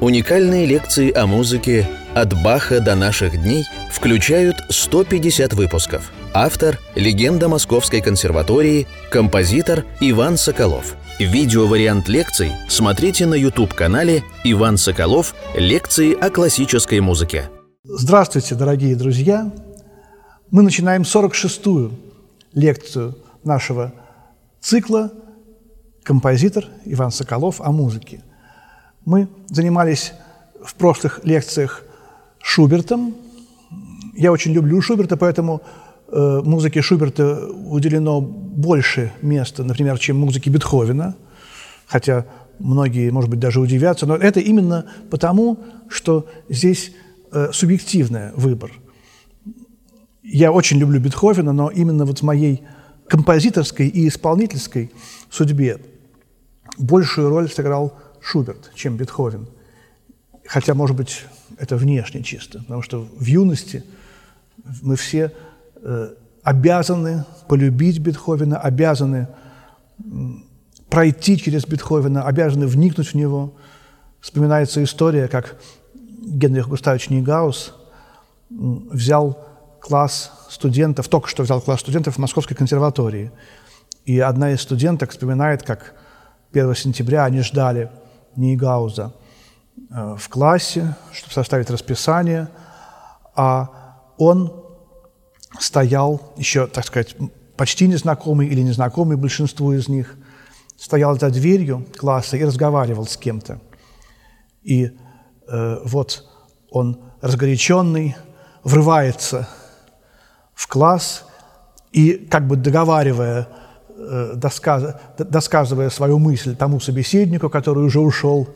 Уникальные лекции о музыке «От Баха до наших дней» включают 150 выпусков. Автор – легенда Московской консерватории, композитор Иван Соколов. Видеовариант лекций смотрите на YouTube-канале «Иван Соколов. Лекции о классической музыке». Здравствуйте, дорогие друзья! Мы начинаем 46-ю лекцию нашего цикла «Композитор Иван Соколов о музыке». Мы занимались в прошлых лекциях Шубертом. Я очень люблю Шуберта, поэтому э, музыке Шуберта уделено больше места, например, чем музыке Бетховена, хотя многие, может быть, даже удивятся, но это именно потому, что здесь э, субъективный выбор. Я очень люблю Бетховена, но именно вот в моей композиторской и исполнительской судьбе большую роль сыграл Шуберт, чем Бетховен. Хотя, может быть, это внешне чисто, потому что в юности мы все э, обязаны полюбить Бетховена, обязаны пройти через Бетховена, обязаны вникнуть в него. Вспоминается история, как Генрих Густавович Нейгаус взял класс студентов, только что взял класс студентов в Московской консерватории. И одна из студенток вспоминает, как 1 сентября они ждали – Нейгауза э, в классе, чтобы составить расписание, а он стоял еще, так сказать, почти незнакомый или незнакомый большинству из них, стоял за дверью класса и разговаривал с кем-то. И э, вот он, разгоряченный, врывается в класс и, как бы договаривая Э, досказывая свою мысль тому собеседнику, который уже ушел,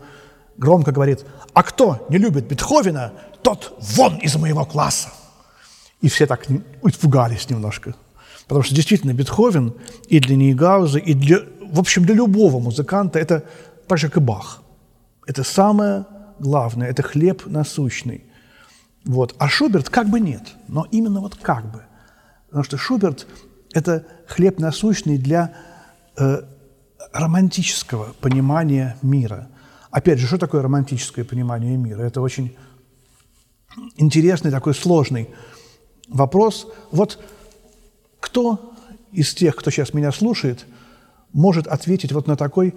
громко говорит, а кто не любит Бетховена, тот вон из моего класса. И все так испугались немножко. Потому что действительно Бетховен и для Нейгауза, и для, в общем, для любого музыканта это так же, как и Бах. Это самое главное, это хлеб насущный. Вот. А Шуберт как бы нет, но именно вот как бы. Потому что Шуберт это хлеб насущный для э, романтического понимания мира. Опять же, что такое романтическое понимание мира? Это очень интересный, такой сложный вопрос. Вот кто из тех, кто сейчас меня слушает, может ответить вот на такой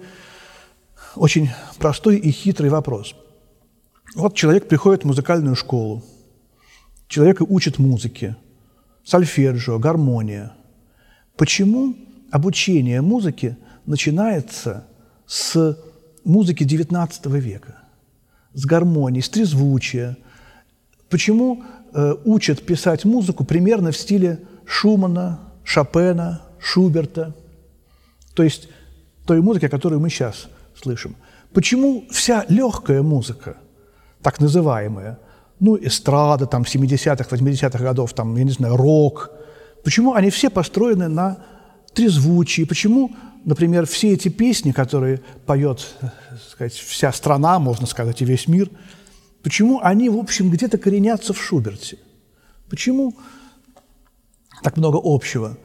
очень простой и хитрый вопрос. Вот человек приходит в музыкальную школу, человека учат музыке, сольфеджио, гармония – Почему обучение музыке начинается с музыки XIX века, с гармонии, с трезвучия? Почему э, учат писать музыку примерно в стиле Шумана, Шопена, Шуберта, то есть той музыки, которую мы сейчас слышим? Почему вся легкая музыка, так называемая, ну, эстрада там 70-х, 80-х годов, там, я не знаю, рок – Почему они все построены на трезвучии? Почему, например, все эти песни, которые поет так сказать, вся страна, можно сказать, и весь мир, почему они, в общем, где-то коренятся в Шуберте? Почему так много общего?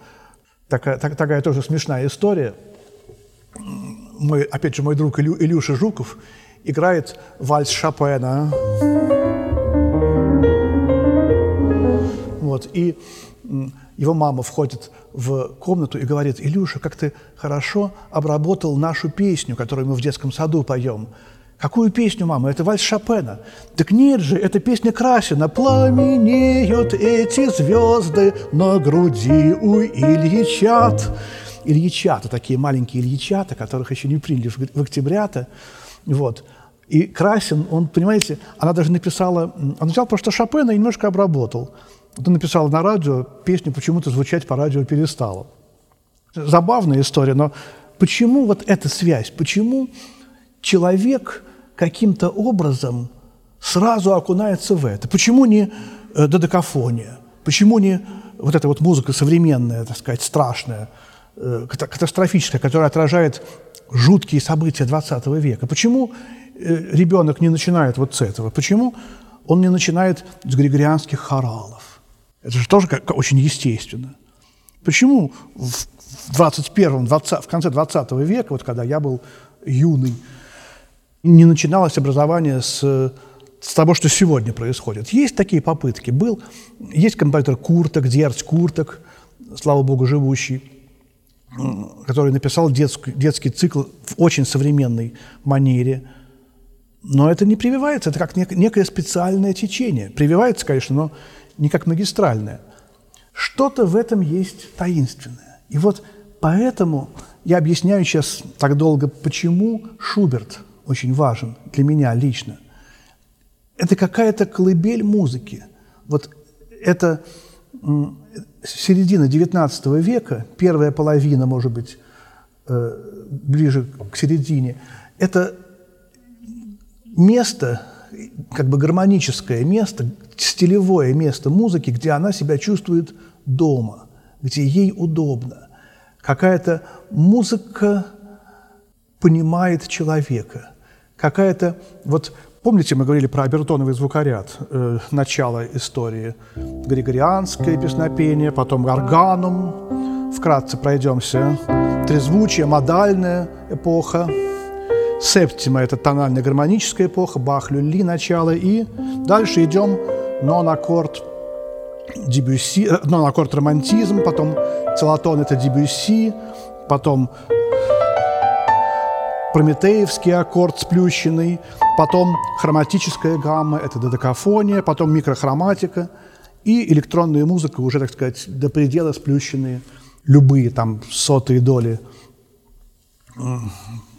Такая, так, такая тоже смешная история. Мой, опять же, мой друг Илю, Илюша Жуков играет вальс Шопена. Вот, и его мама входит в комнату и говорит, «Илюша, как ты хорошо обработал нашу песню, которую мы в детском саду поем». Какую песню, мама? Это вальс Шопена. Так нет же, это песня Красина. Пламенеют эти звезды на груди у Ильичат. Ильичата, такие маленькие Ильичата, которых еще не приняли в октября-то. Вот. И Красин, он, понимаете, она даже написала, он взял просто Шопена и немножко обработал. Ты написал на радио, песня почему-то звучать по радио перестала. Забавная история, но почему вот эта связь? Почему человек каким-то образом сразу окунается в это? Почему не э, додекафония? Почему не вот эта вот музыка современная, так сказать, страшная, э, катастрофическая, которая отражает жуткие события 20 века? Почему э, ребенок не начинает вот с этого? Почему он не начинает с григорианских хоралов? Это же тоже как, очень естественно. Почему в 21 20, в конце 20 века, вот когда я был юный Не начиналось образование с, с того, что сегодня происходит. Есть такие попытки. Был, есть композитор Курток, Дьерц Курток, слава богу, живущий, который написал детский, детский цикл в очень современной манере. Но это не прививается, это как некое специальное течение. Прививается, конечно, но не как магистральное. Что-то в этом есть таинственное. И вот поэтому я объясняю сейчас так долго, почему Шуберт очень важен для меня лично. Это какая-то колыбель музыки. Вот это середина XIX века, первая половина, может быть, э, ближе к середине, это место, как бы гармоническое место, стилевое место музыки, где она себя чувствует дома, где ей удобно. Какая-то музыка понимает человека. Какая-то, вот помните, мы говорили про обертоновый звукоряд, э, начало истории. Григорианское песнопение, потом органум, вкратце пройдемся. Трезвучие, модальная эпоха. Септима – это тонально-гармоническая эпоха, Бах, Люли – начало. И дальше идем нон-аккорд Дебюсси, э, нон-аккорд романтизм, потом целотон – это Дебюсси, потом прометеевский аккорд сплющенный, потом хроматическая гамма – это додекафония, потом микрохроматика и электронная музыка, уже, так сказать, до предела сплющенные, любые там сотые доли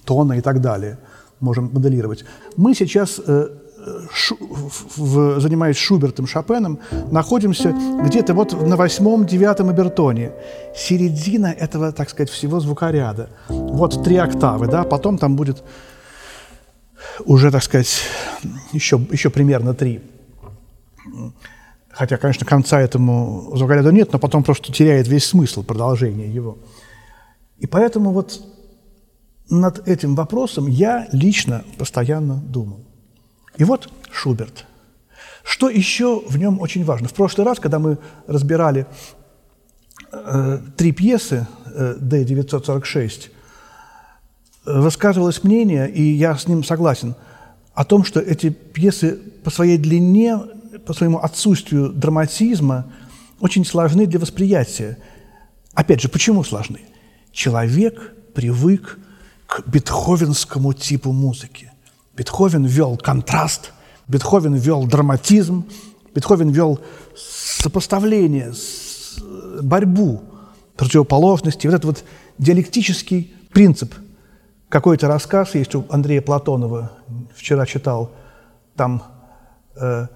тона и так далее можем моделировать. Мы сейчас э, занимаясь Шубертом, Шопеном, находимся где-то вот на восьмом-девятом обертоне. Середина этого, так сказать, всего звукоряда. Вот три октавы, да, потом там будет уже, так сказать, еще, еще примерно три. Хотя, конечно, конца этому звукоряду нет, но потом просто теряет весь смысл продолжения его. И поэтому вот над этим вопросом я лично постоянно думал. И вот Шуберт. Что еще в нем очень важно? В прошлый раз, когда мы разбирали э, три пьесы э, D-946, высказывалось мнение, и я с ним согласен, о том, что эти пьесы по своей длине, по своему отсутствию драматизма очень сложны для восприятия. Опять же, почему сложны? Человек привык к бетховенскому типу музыки. Бетховен ввел контраст, Бетховен ввел драматизм, Бетховен ввел сопоставление, борьбу противоположности, вот этот вот диалектический принцип. Какой-то рассказ есть у Андрея Платонова, вчера читал, там э,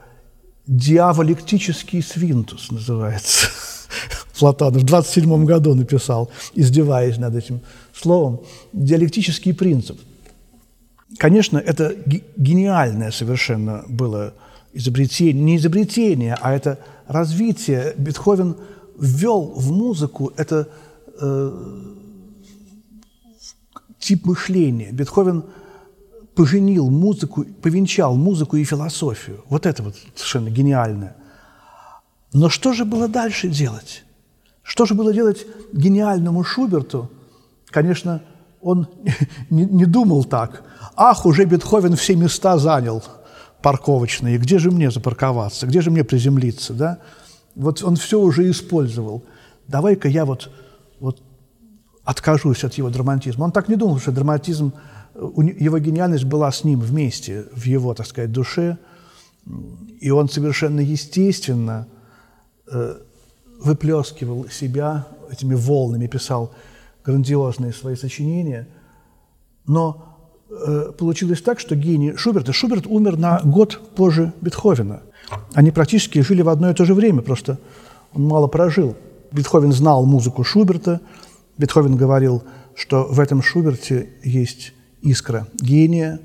«Диаволектический свинтус» называется. Платонов в 27 году написал, издеваясь над этим словом. Диалектический принцип – Конечно, это гениальное совершенно было изобретение, не изобретение, а это развитие. Бетховен ввел в музыку это э, тип мышления. Бетховен поженил музыку, повенчал музыку и философию. Вот это вот совершенно гениальное. Но что же было дальше делать? Что же было делать гениальному Шуберту? Конечно, он не, не думал так – Ах, уже Бетховен все места занял парковочные, где же мне запарковаться, где же мне приземлиться, да? Вот он все уже использовал. Давай-ка я вот, вот откажусь от его драматизма. Он так не думал, что драматизм, его гениальность была с ним вместе, в его, так сказать, душе, и он совершенно естественно э, выплескивал себя этими волнами, писал грандиозные свои сочинения, но Э, получилось так, что гений Шуберта, Шуберт умер на год позже Бетховена. Они практически жили в одно и то же время, просто он мало прожил. Бетховен знал музыку Шуберта, Бетховен говорил, что в этом Шуберте есть искра гения.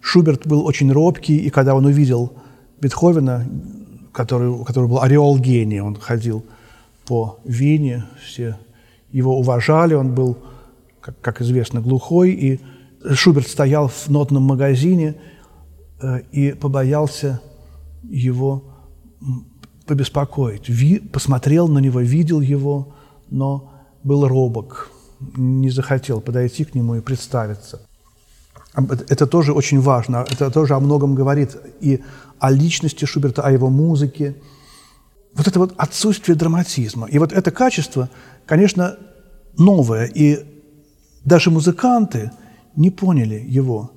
Шуберт был очень робкий, и когда он увидел Бетховена, который, у которого был ореол гения, он ходил по Вене, все его уважали, он был, как, как известно, глухой, и Шуберт стоял в нотном магазине э, и побоялся его побеспокоить. Ви, посмотрел на него, видел его, но был робок, не захотел подойти к нему и представиться. Это тоже очень важно, это тоже о многом говорит и о личности Шуберта, о его музыке. Вот это вот отсутствие драматизма. И вот это качество, конечно, новое, и даже музыканты не поняли его.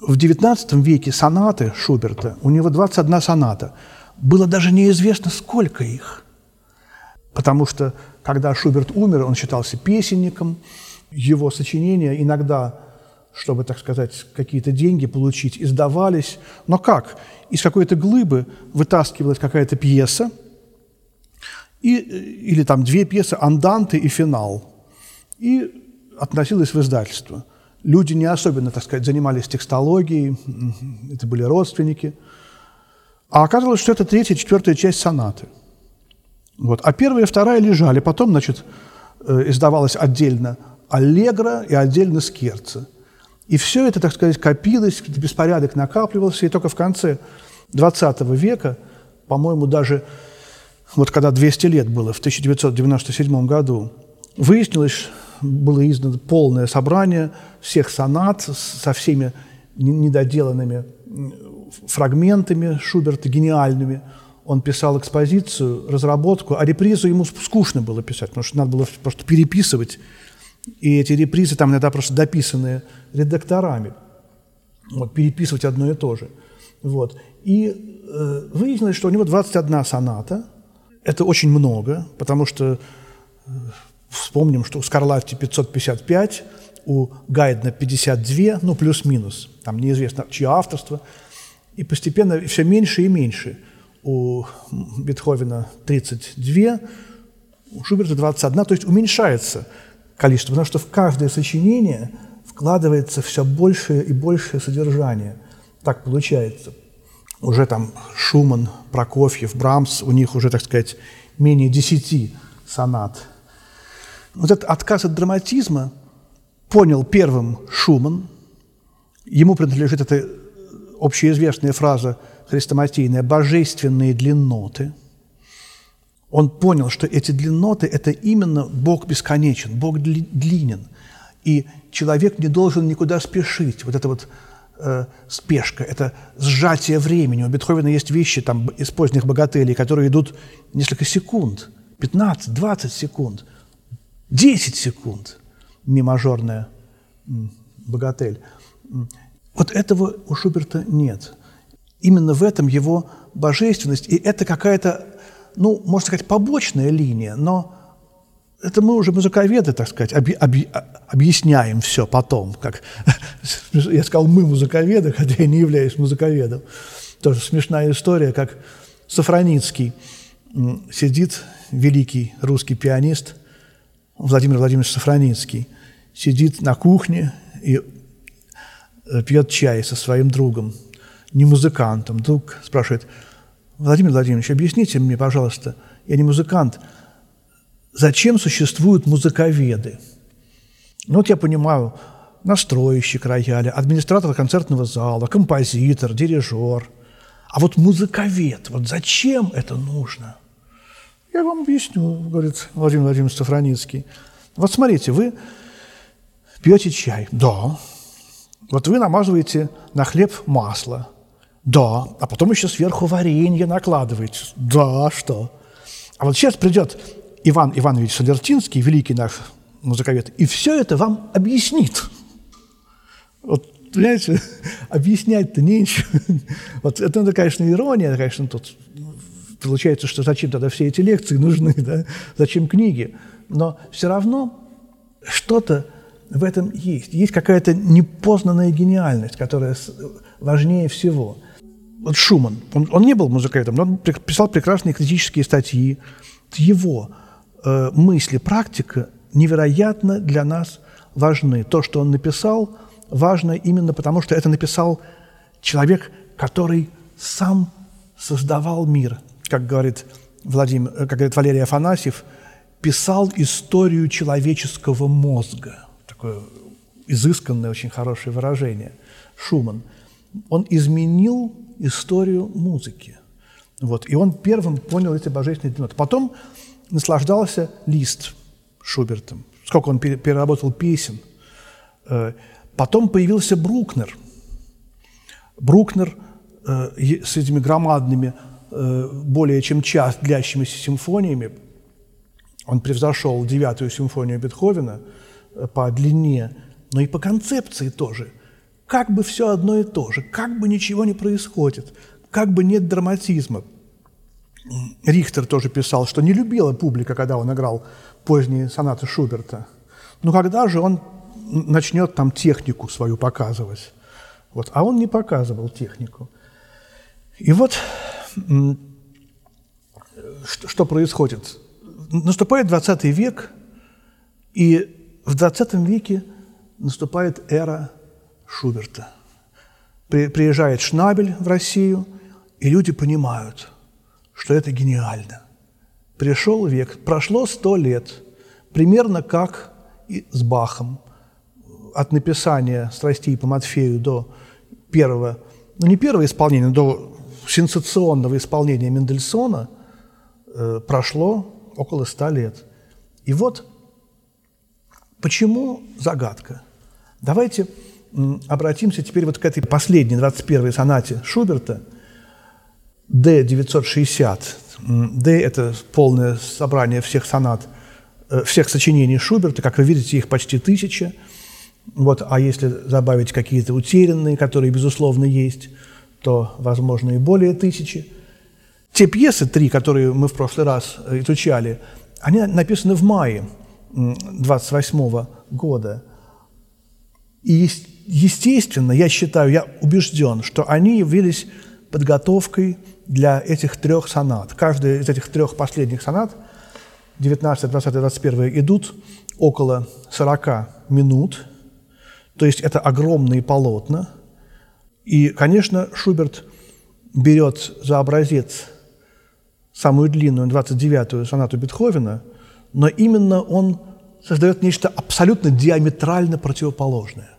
В XIX веке сонаты Шуберта, у него 21 соната, было даже неизвестно, сколько их. Потому что, когда Шуберт умер, он считался песенником, его сочинения иногда, чтобы, так сказать, какие-то деньги получить, издавались. Но как? Из какой-то глыбы вытаскивалась какая-то пьеса, и, или там две пьесы «Анданты» и «Финал», и относилась в издательство. Люди не особенно, так сказать, занимались текстологией, это были родственники. А оказалось, что это третья, четвертая часть сонаты. Вот. А первая и вторая лежали. Потом, значит, э, издавалась отдельно аллегро и отдельно скерца. И все это, так сказать, копилось, беспорядок накапливался, и только в конце XX века, по-моему, даже вот когда 200 лет было, в 1997 году, выяснилось, было издано полное собрание всех сонат со всеми недоделанными фрагментами Шуберта, гениальными. Он писал экспозицию, разработку, а репризу ему скучно было писать, потому что надо было просто переписывать и эти репризы там иногда просто дописанные редакторами. Вот, переписывать одно и то же. Вот. И э, выяснилось, что у него 21 соната. Это очень много, потому что э, вспомним, что у Скарлатти 555, у Гайдна 52, ну, плюс-минус. Там неизвестно, чье авторство. И постепенно все меньше и меньше. У Бетховена 32, у Шуберта 21, то есть уменьшается количество, потому что в каждое сочинение вкладывается все большее и большее содержание. Так получается. Уже там Шуман, Прокофьев, Брамс, у них уже, так сказать, менее десяти сонат. Вот этот отказ от драматизма понял первым Шуман. Ему принадлежит эта общеизвестная фраза хрестоматийная «божественные длинноты», он понял, что эти длинноты – это именно Бог бесконечен, Бог длинен. И человек не должен никуда спешить. Вот это вот э, спешка, это сжатие времени. У Бетховена есть вещи там, из поздних богателей, которые идут несколько секунд, 15, 20 секунд, 10 секунд. Мимажорная богатель. Вот этого у Шуберта нет. Именно в этом его божественность, и это какая-то ну, можно сказать, побочная линия, но это мы уже музыковеды, так сказать, оби, оби, объясняем все потом. Как, я сказал, мы музыковеды, хотя я не являюсь музыковедом. Тоже смешная история, как Сафроницкий сидит, великий русский пианист Владимир Владимирович Сафроницкий, сидит на кухне и э, пьет чай со своим другом, не музыкантом. Друг спрашивает – Владимир Владимирович, объясните мне, пожалуйста, я не музыкант, зачем существуют музыковеды? Ну вот я понимаю, настройщик рояля, администратор концертного зала, композитор, дирижер. А вот музыковед, вот зачем это нужно? Я вам объясню, говорит Владимир Владимирович Сафраницкий. Вот смотрите, вы пьете чай. Да. Вот вы намазываете на хлеб масло. Да. А потом еще сверху варенье накладываете. Да, что? А вот сейчас придет Иван Иванович Солертинский, великий наш музыковед, и все это вам объяснит. Вот, понимаете, объяснять-то нечего. Вот это, это, конечно, ирония, конечно, тут получается, что зачем тогда все эти лекции нужны, да? зачем книги. Но все равно что-то в этом есть. Есть какая-то непознанная гениальность, которая важнее всего – вот Шуман, он, он не был музыкантом, но он писал прекрасные критические статьи. Его э, мысли, практика невероятно для нас важны. То, что он написал, важно именно потому, что это написал человек, который сам создавал мир. Как говорит, Владимир, э, как говорит Валерий Афанасьев, писал историю человеческого мозга. Такое изысканное, очень хорошее выражение. Шуман. Он изменил историю музыки. Вот. И он первым понял эти божественные ноты. Потом наслаждался Лист Шубертом. Сколько он переработал песен. Э, Потом появился Брукнер. Брукнер э, с этими громадными, более чем час длящимися симфониями, он превзошел девятую симфонию Бетховена э, по длине, но и по концепции тоже. Как бы все одно и то же, как бы ничего не происходит, как бы нет драматизма. Рихтер тоже писал, что не любила публика, когда он играл поздние сонаты Шуберта. Но когда же он начнет там технику свою показывать? Вот. А он не показывал технику. И вот что, происходит? Наступает 20 век, и в 20 веке наступает эра Шуберта. При, приезжает Шнабель в Россию, и люди понимают, что это гениально. Пришел век, прошло сто лет, примерно как и с Бахом. От написания «Страстей по Матфею» до первого, ну не первого исполнения, до сенсационного исполнения Мендельсона э, прошло около ста лет. И вот почему загадка? Давайте обратимся теперь вот к этой последней, 21-й сонате Шуберта, D-960. D – это полное собрание всех сонат, э, всех сочинений Шуберта, как вы видите, их почти тысяча. Вот, а если добавить какие-то утерянные, которые, безусловно, есть, то, возможно, и более тысячи. Те пьесы, три, которые мы в прошлый раз э, изучали, они написаны в мае 28 года. И, естественно, я считаю, я убежден, что они явились подготовкой для этих трех сонат. Каждая из этих трех последних сонат, 19, 20, 21, идут около 40 минут, то есть это огромные полотна. И, конечно, Шуберт берет за образец самую длинную, 29-ю сонату Бетховена, но именно он создает нечто абсолютно диаметрально противоположное.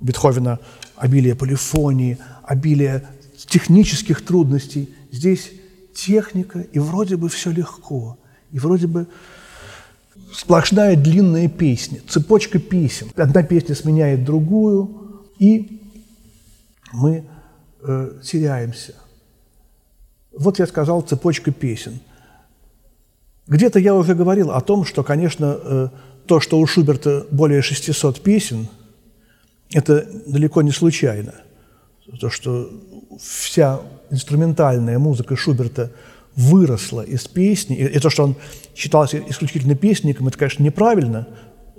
У Бетховена обилие полифонии, обилие технических трудностей. Здесь техника, и вроде бы все легко, и вроде бы сплошная длинная песня, цепочка песен. Одна песня сменяет другую, и мы э, теряемся. Вот я сказал цепочка песен. Где-то я уже говорил о том, что, конечно, э, то, что у Шуберта более 600 песен, это далеко не случайно. То, что вся инструментальная музыка Шуберта выросла из песни, и, и то, что он считался исключительно песником, это, конечно, неправильно,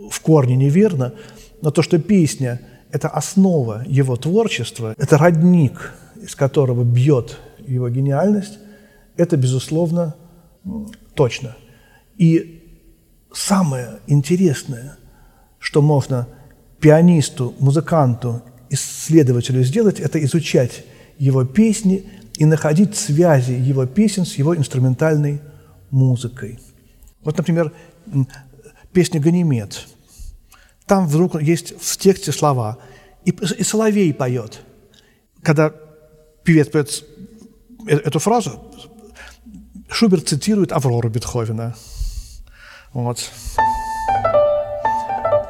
в корне неверно, но то, что песня – это основа его творчества, это родник, из которого бьет его гениальность, это, безусловно, точно. И самое интересное, что можно пианисту, музыканту, исследователю сделать, это изучать его песни и находить связи его песен с его инструментальной музыкой. Вот, например, песня «Ганимед». Там вдруг есть в тексте слова, и, и Соловей поет. Когда певец поет э, эту фразу, Шуберт цитирует Аврору Бетховена – вот.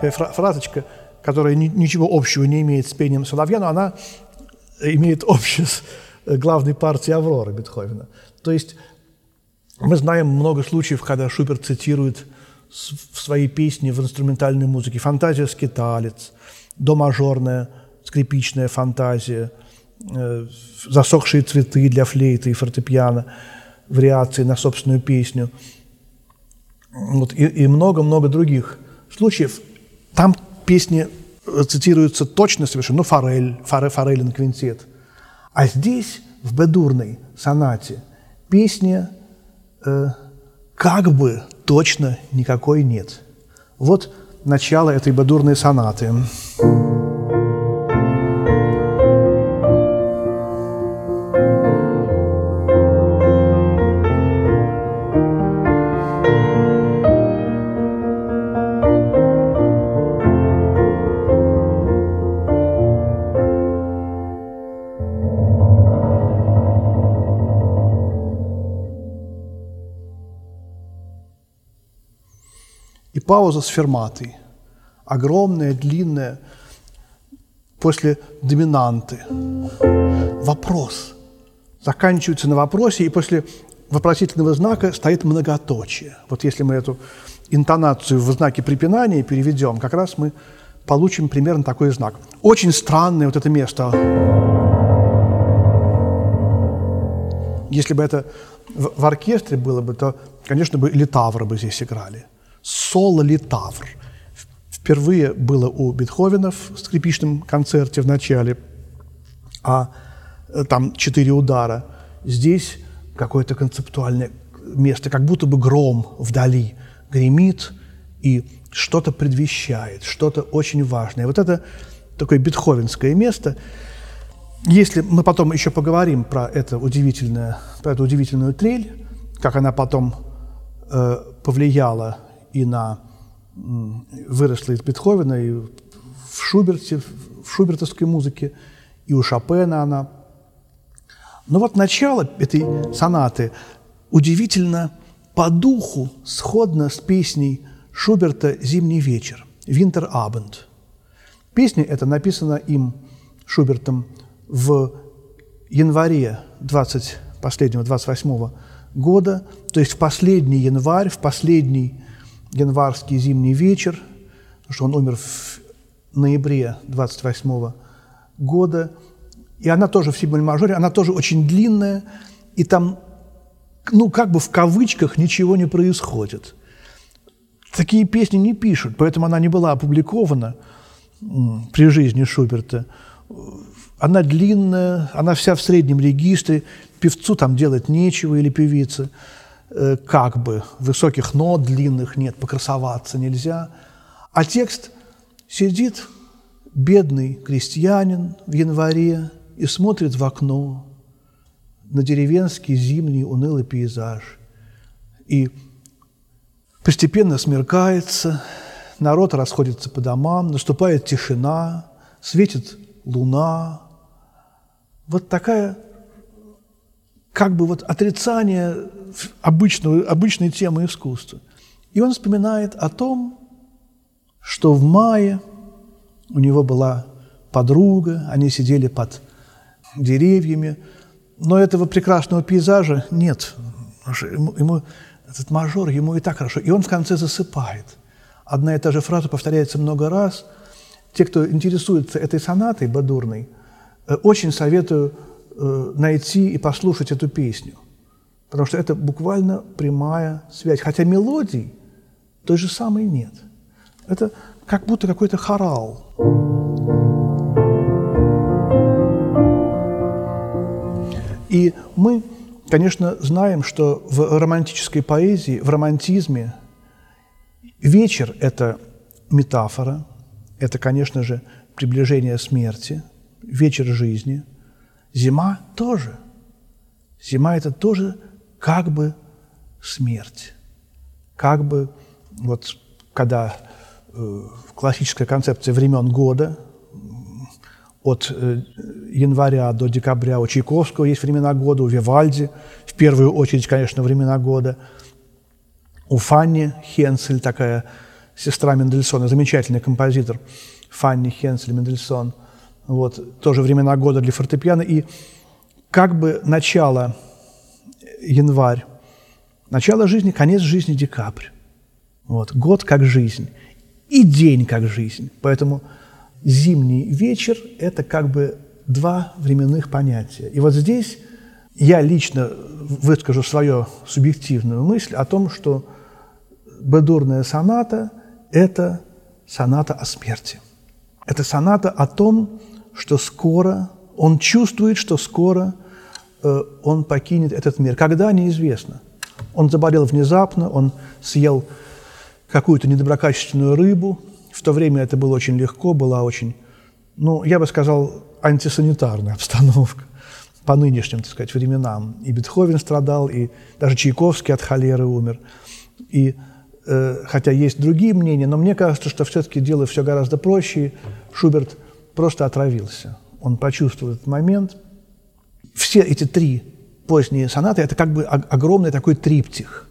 Фразочка, которая ничего общего не имеет с пением соловья, но она имеет общее с э, главной партией Авроры Бетховена. То есть мы знаем много случаев, когда Шуберт цитирует в своей песне в инструментальной музыке «Фантазия скиталец», «До-мажорная скрипичная фантазия», э, «Засохшие цветы для флейты и фортепиано», вариации на собственную песню – вот, и много-много других случаев. Там песни э, цитируются точно совершенно, ну, Форель, Форе, Форелин квинтет. А здесь, в бедурной сонате, песни э, как бы точно никакой нет. Вот начало этой бедурной сонаты. Пауза с ферматой. Огромная, длинная. после доминанты. Вопрос. Заканчивается на вопросе, и после вопросительного знака стоит многоточие. Вот если мы эту интонацию в знаке препинания переведем, как раз мы получим примерно такой знак. Очень странное вот это место. Если бы это в оркестре было бы, то, конечно, бы литавры бы здесь играли. Соло-литавр. Впервые было у Бетховена в скрипичном концерте в начале, а э, там четыре удара. Здесь какое-то концептуальное место, как будто бы гром вдали гремит и что-то предвещает, что-то очень важное. Вот это такое бетховенское место. Если мы потом еще поговорим про, это удивительное, про эту удивительную трель, как она потом э, повлияла и на выросла из Бетховена, и в Шуберте, в шубертовской музыке, и у Шопена она. Но вот начало этой сонаты удивительно по духу сходно с песней Шуберта «Зимний вечер» «Винтер Абенд». Песня эта написана им, Шубертом, в январе 20, последнего, 28 года, то есть в последний январь, в последний январский зимний вечер, потому что он умер в ноябре 28 года, и она тоже в сиболь-мажоре, она тоже очень длинная, и там, ну, как бы в кавычках ничего не происходит. Такие песни не пишут, поэтому она не была опубликована при жизни Шуберта. Она длинная, она вся в среднем регистре, певцу там делать нечего или певице – Э, как бы высоких нот длинных нет, покрасоваться нельзя. А текст сидит бедный крестьянин в январе и смотрит в окно на деревенский зимний унылый пейзаж. И постепенно смеркается, народ расходится по домам, наступает тишина, светит луна. Вот такая как бы вот отрицание обычного, обычной темы искусства. И он вспоминает о том, что в мае у него была подруга, они сидели под деревьями, но этого прекрасного пейзажа нет. Ему, ему, этот мажор, ему и так хорошо. И он в конце засыпает. Одна и та же фраза повторяется много раз. Те, кто интересуется этой сонатой бадурной, э, очень советую найти и послушать эту песню. Потому что это буквально прямая связь. Хотя мелодий той же самой нет. Это как будто какой-то хорал. И мы, конечно, знаем, что в романтической поэзии, в романтизме вечер – это метафора, это, конечно же, приближение смерти, вечер жизни – Зима тоже. Зима – это тоже как бы смерть. Как бы, вот когда э, классическая концепция времен года, от э, января до декабря у Чайковского есть времена года, у Вивальди, в первую очередь, конечно, времена года. У Фанни Хенсель, такая сестра Мендельсона, замечательный композитор, Фанни Хенсель Мендельсон – вот, тоже времена года для фортепиано. И как бы начало январь, начало жизни, конец жизни декабрь. Вот, год как жизнь и день как жизнь. Поэтому зимний вечер – это как бы два временных понятия. И вот здесь я лично выскажу свою субъективную мысль о том, что бедурная соната – это соната о смерти. Это соната о том, что скоро, он чувствует, что скоро э, он покинет этот мир. Когда, неизвестно. Он заболел внезапно, он съел какую-то недоброкачественную рыбу. В то время это было очень легко, была очень, ну, я бы сказал, антисанитарная обстановка по нынешним, так сказать, временам. И Бетховен страдал, и даже Чайковский от холеры умер. И э, хотя есть другие мнения, но мне кажется, что все-таки дело все гораздо проще. Шуберт – просто отравился. Он почувствовал этот момент. Все эти три поздние сонаты – это как бы огромный такой триптих.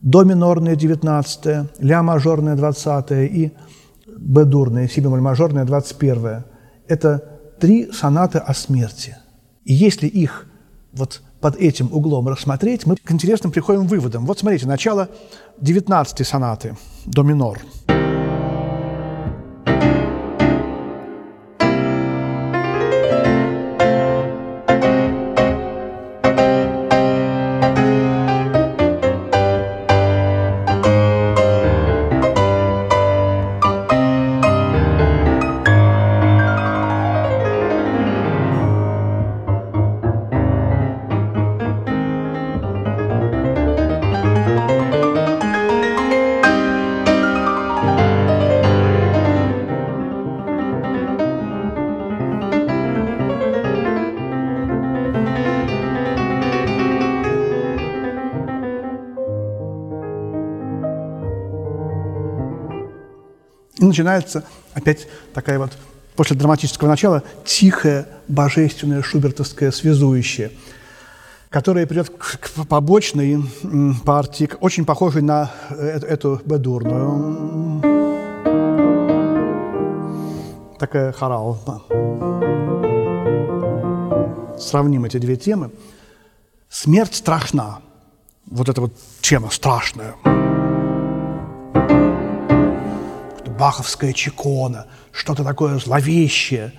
До минорная 19 ля мажорная 20 и б дурная, си бемоль мажорная 21 -е. это три сонаты о смерти. И если их вот под этим углом рассмотреть, мы к интересным приходим выводам. Вот смотрите, начало 19 сонаты до минор – начинается опять такая вот, после драматического начала, тихая, божественная шубертовская связующая, которая придет к, к побочной партии, очень похожей на эту, эту бедурную. Такая хорал. Сравним эти две темы. Смерть страшна. Вот это вот тема страшная баховская чекона, что-то такое зловещее.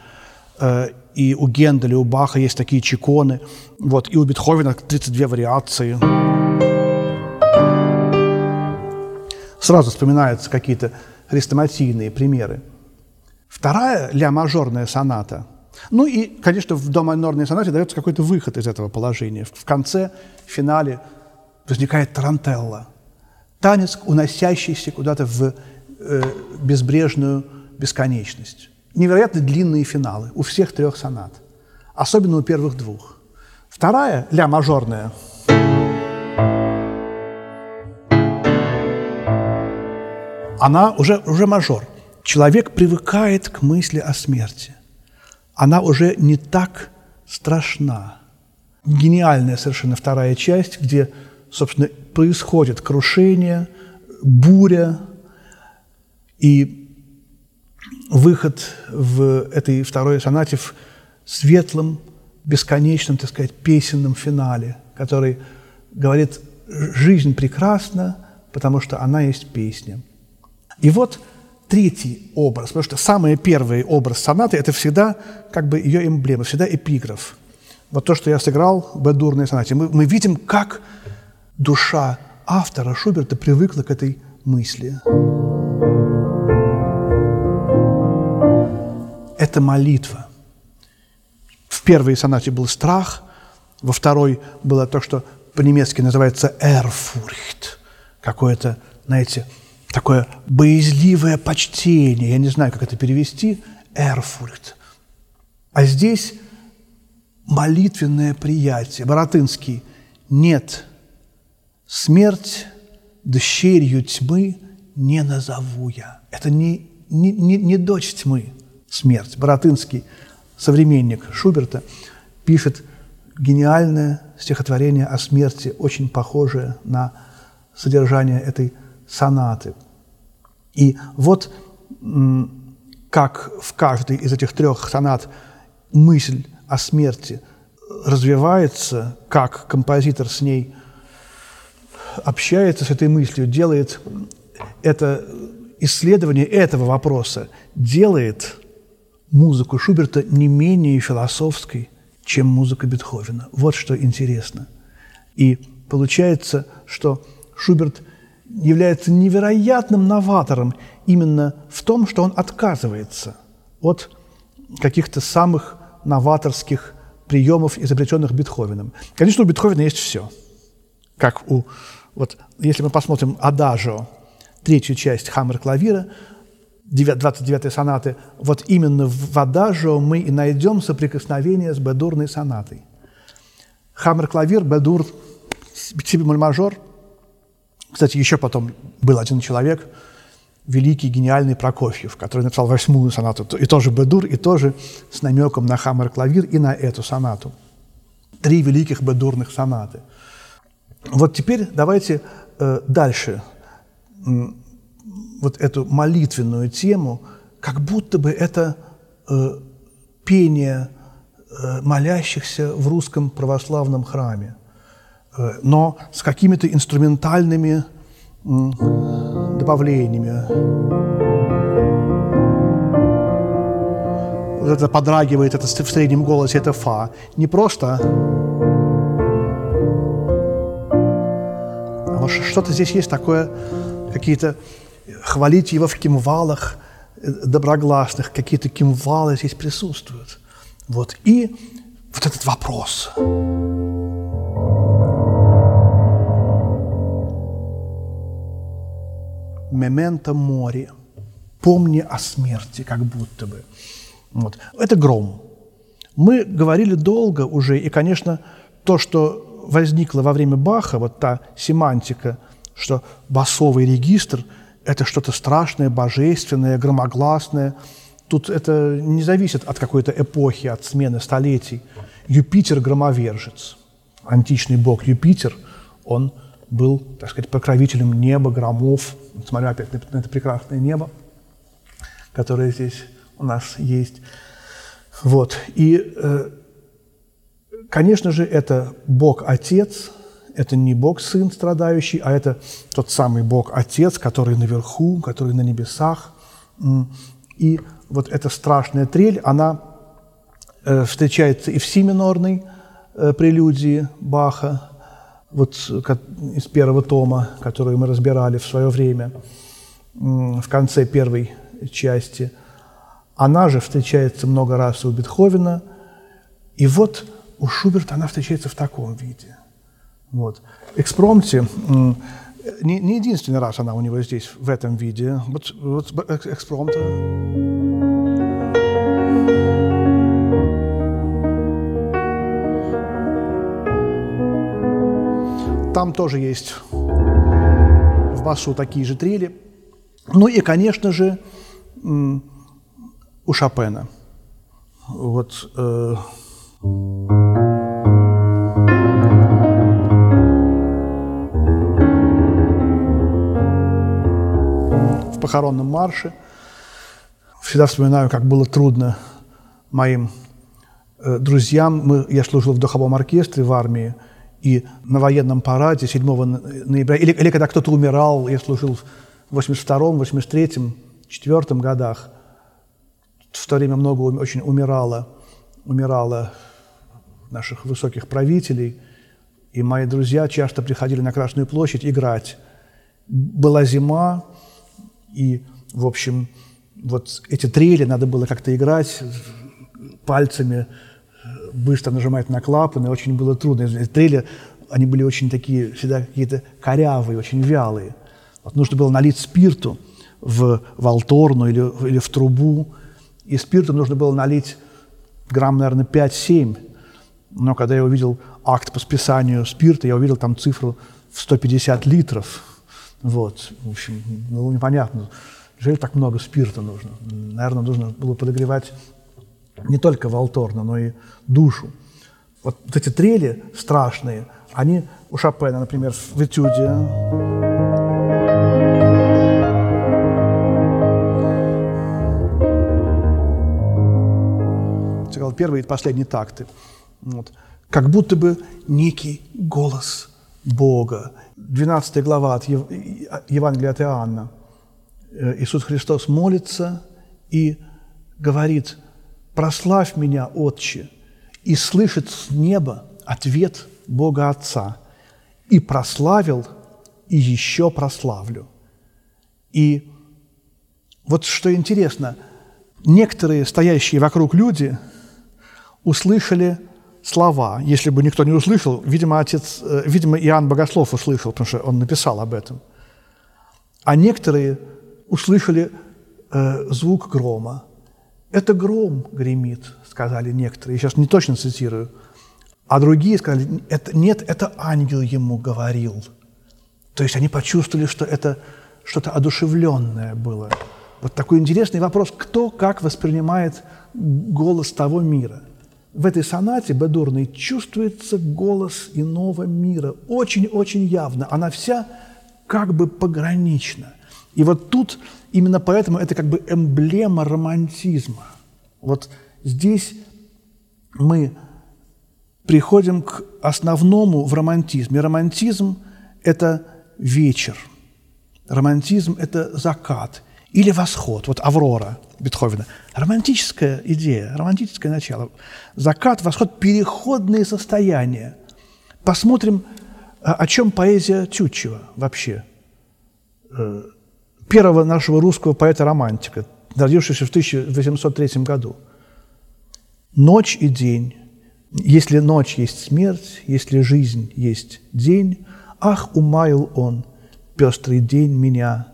Э, и у Генделя, у Баха есть такие чеконы. Вот, и у Бетховена 32 вариации. Сразу вспоминаются какие-то хрестоматийные примеры. Вторая ля-мажорная соната. Ну и, конечно, в до минорной сонате дается какой-то выход из этого положения. В конце, в финале возникает тарантелла. Танец, уносящийся куда-то в э, безбрежную бесконечность. Невероятно длинные финалы у всех трех сонат, особенно у первых двух. Вторая, ля мажорная, она уже, уже мажор. Человек привыкает к мысли о смерти. Она уже не так страшна. Гениальная совершенно вторая часть, где, собственно, происходит крушение, буря, и выход в этой второй сонате в светлом, бесконечном, так сказать, песенном финале, который говорит «жизнь прекрасна, потому что она есть песня». И вот третий образ, потому что самый первый образ сонаты – это всегда как бы ее эмблема, всегда эпиграф. Вот то, что я сыграл в бедурной сонате. Мы, мы видим, как душа автора Шуберта привыкла к этой мысли. Это молитва. В первой сонате был страх, во второй было то, что по-немецки называется «эрфурcht», какое-то, знаете, такое боязливое почтение, я не знаю, как это перевести, «эрфурcht». А здесь молитвенное приятие. Боротынский «нет, смерть дщерью тьмы не назову я». Это не, не, не, не дочь тьмы, смерть. Боротынский, современник Шуберта, пишет гениальное стихотворение о смерти, очень похожее на содержание этой сонаты. И вот как в каждой из этих трех сонат мысль о смерти развивается, как композитор с ней общается с этой мыслью, делает это исследование этого вопроса, делает музыку Шуберта не менее философской, чем музыка Бетховена. Вот что интересно. И получается, что Шуберт является невероятным новатором именно в том, что он отказывается от каких-то самых новаторских приемов, изобретенных Бетховеном. Конечно, у Бетховена есть все. Как у... Вот если мы посмотрим «Адажио», третью часть «Хаммер-клавира», 29 сонаты, вот именно в Адажио мы и найдем соприкосновение с бедурной сонатой. Хаммер-клавир, бедур, си мажор. Кстати, еще потом был один человек, великий, гениальный Прокофьев, который написал восьмую сонату, и тоже бедур, и тоже с намеком на хаммер-клавир и на эту сонату. Три великих бедурных сонаты. Вот теперь давайте э, дальше вот эту молитвенную тему, как будто бы это э, пение э, молящихся в русском православном храме, э, но с какими-то инструментальными добавлениями. Вот это подрагивает, это в среднем голосе, это фа. Не просто а что-то здесь есть такое, какие-то хвалить его в кимвалах э, доброгласных, какие-то кимвалы здесь присутствуют. Вот. И вот этот вопрос. Мементо море. Помни о смерти, как будто бы. Вот. Это гром. Мы говорили долго уже, и, конечно, то, что возникло во время Баха, вот та семантика, что басовый регистр – это что-то страшное, божественное, громогласное. Тут это не зависит от какой-то эпохи, от смены столетий. Юпитер – громовержец. Античный бог Юпитер, он был, так сказать, покровителем неба, громов. Смотрю опять на это прекрасное небо, которое здесь у нас есть. Вот. И, э, конечно же, это Бог-Отец, это не Бог-Сын страдающий, а это тот самый Бог-Отец, который наверху, который на небесах. И вот эта страшная трель, она э, встречается и в си минорной э, прелюдии Баха, вот из первого тома, который мы разбирали в свое время, в конце первой части – она же встречается много раз у Бетховена, и вот у Шуберта она встречается в таком виде. Вот. Экспромте, не, не единственный раз она у него здесь в этом виде. Вот, вот экспромта. Там тоже есть в басу такие же трели. Ну и, конечно же, у Шопена. Вот, э, похоронном марше всегда вспоминаю, как было трудно моим э, друзьям. Мы, я служил в духовом оркестре в армии, и на военном параде 7 ноября, или, или когда кто-то умирал, я служил в 82-м, 83-м, 4 годах – в то время много очень умирало, умирало наших высоких правителей, и мои друзья часто приходили на Красную площадь играть. Была зима, и, в общем, вот эти трели надо было как-то играть пальцами, быстро нажимать на клапаны, очень было трудно. Трели, они были очень такие, всегда какие-то корявые, очень вялые. Вот нужно было налить спирту в валторну или, или в трубу, и спиртом нужно было налить грамм, наверное, 5-7. Но когда я увидел акт по списанию спирта, я увидел там цифру в 150 литров. Вот, в общем, было непонятно. Неужели так много спирта нужно? Наверное, нужно было подогревать не только Волторна, но и душу. Вот эти трели страшные, они у Шопена, например, в этюде сказал, первые и последние такты. Вот. Как будто бы некий голос Бога. 12 глава от Евангелия от Иоанна. Э, Иисус Христос молится и говорит, «Прославь меня, Отче!» И слышит с неба ответ Бога Отца. «И прославил, и еще прославлю». И вот что интересно, некоторые стоящие вокруг люди – услышали слова. Если бы никто не услышал, видимо, отец, э, видимо, Иоанн Богослов услышал, потому что он написал об этом. А некоторые услышали э, звук грома. Это гром гремит, сказали некоторые. Я сейчас не точно цитирую. А другие сказали, это, нет, это ангел ему говорил. То есть они почувствовали, что это что-то одушевленное было. Вот такой интересный вопрос, кто как воспринимает голос того мира – в этой сонате бедурной чувствуется голос иного мира, очень-очень явно. Она вся как бы погранична. И вот тут именно поэтому это как бы эмблема романтизма. Вот здесь мы приходим к основному в романтизме. Романтизм – это вечер. Романтизм – это закат или восход. Вот «Аврора» Бетховена. Романтическая идея, романтическое начало. Закат, восход – переходные состояния. Посмотрим, о чем поэзия Тютчева вообще. Э, первого нашего русского поэта-романтика, родившегося в 1803 году. «Ночь и день, если ночь есть смерть, если жизнь есть день, ах, умаял он, пестрый день меня,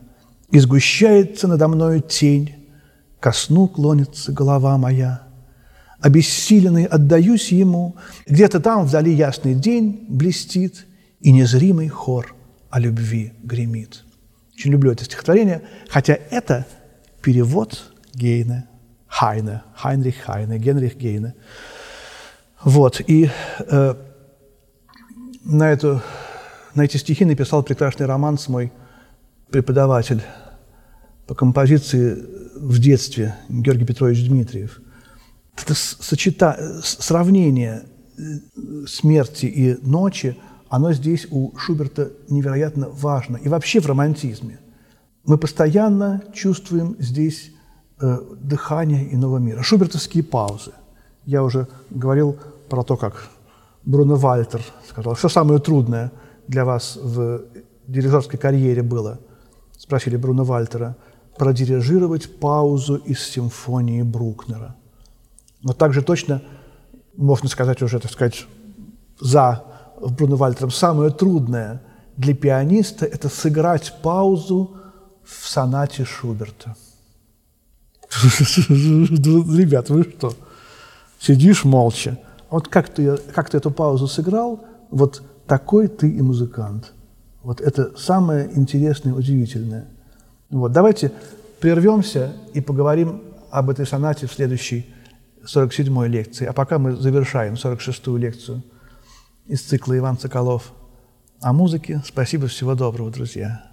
и сгущается надо мною тень, ко сну клонится голова моя. Обессиленный отдаюсь ему, где-то там вдали ясный день блестит, и незримый хор о любви гремит. Очень люблю это стихотворение, хотя это перевод Гейна, Хайна, Хайнрих Хайна, Генрих Гейна – вот, и э, на, эту, на эти стихи написал прекрасный роман с мой преподаватель по композиции в детстве Георгий Петрович Дмитриев. Это сочета... сравнение э, смерти и ночи, оно здесь у Шуберта невероятно важно. И вообще в романтизме. Мы постоянно чувствуем здесь э, дыхание иного мира. Шубертовские паузы – я уже говорил про то, как Бруно Вальтер сказал, что самое трудное для вас в дирижерской карьере было, спросили Бруно Вальтера, продирижировать паузу из симфонии Брукнера. Но также точно можно сказать уже, так сказать, за Бруно Вальтером, самое трудное для пианиста – это сыграть паузу в сонате Шуберта. Ребят, вы что? сидишь молча. Вот как ты, как ты эту паузу сыграл, вот такой ты и музыкант. Вот это самое интересное, удивительное. Вот. Давайте прервемся и поговорим об этой сонате в следующей 47-й лекции. А пока мы завершаем 46-ю лекцию из цикла «Иван Соколов» о музыке. Спасибо, всего доброго, друзья.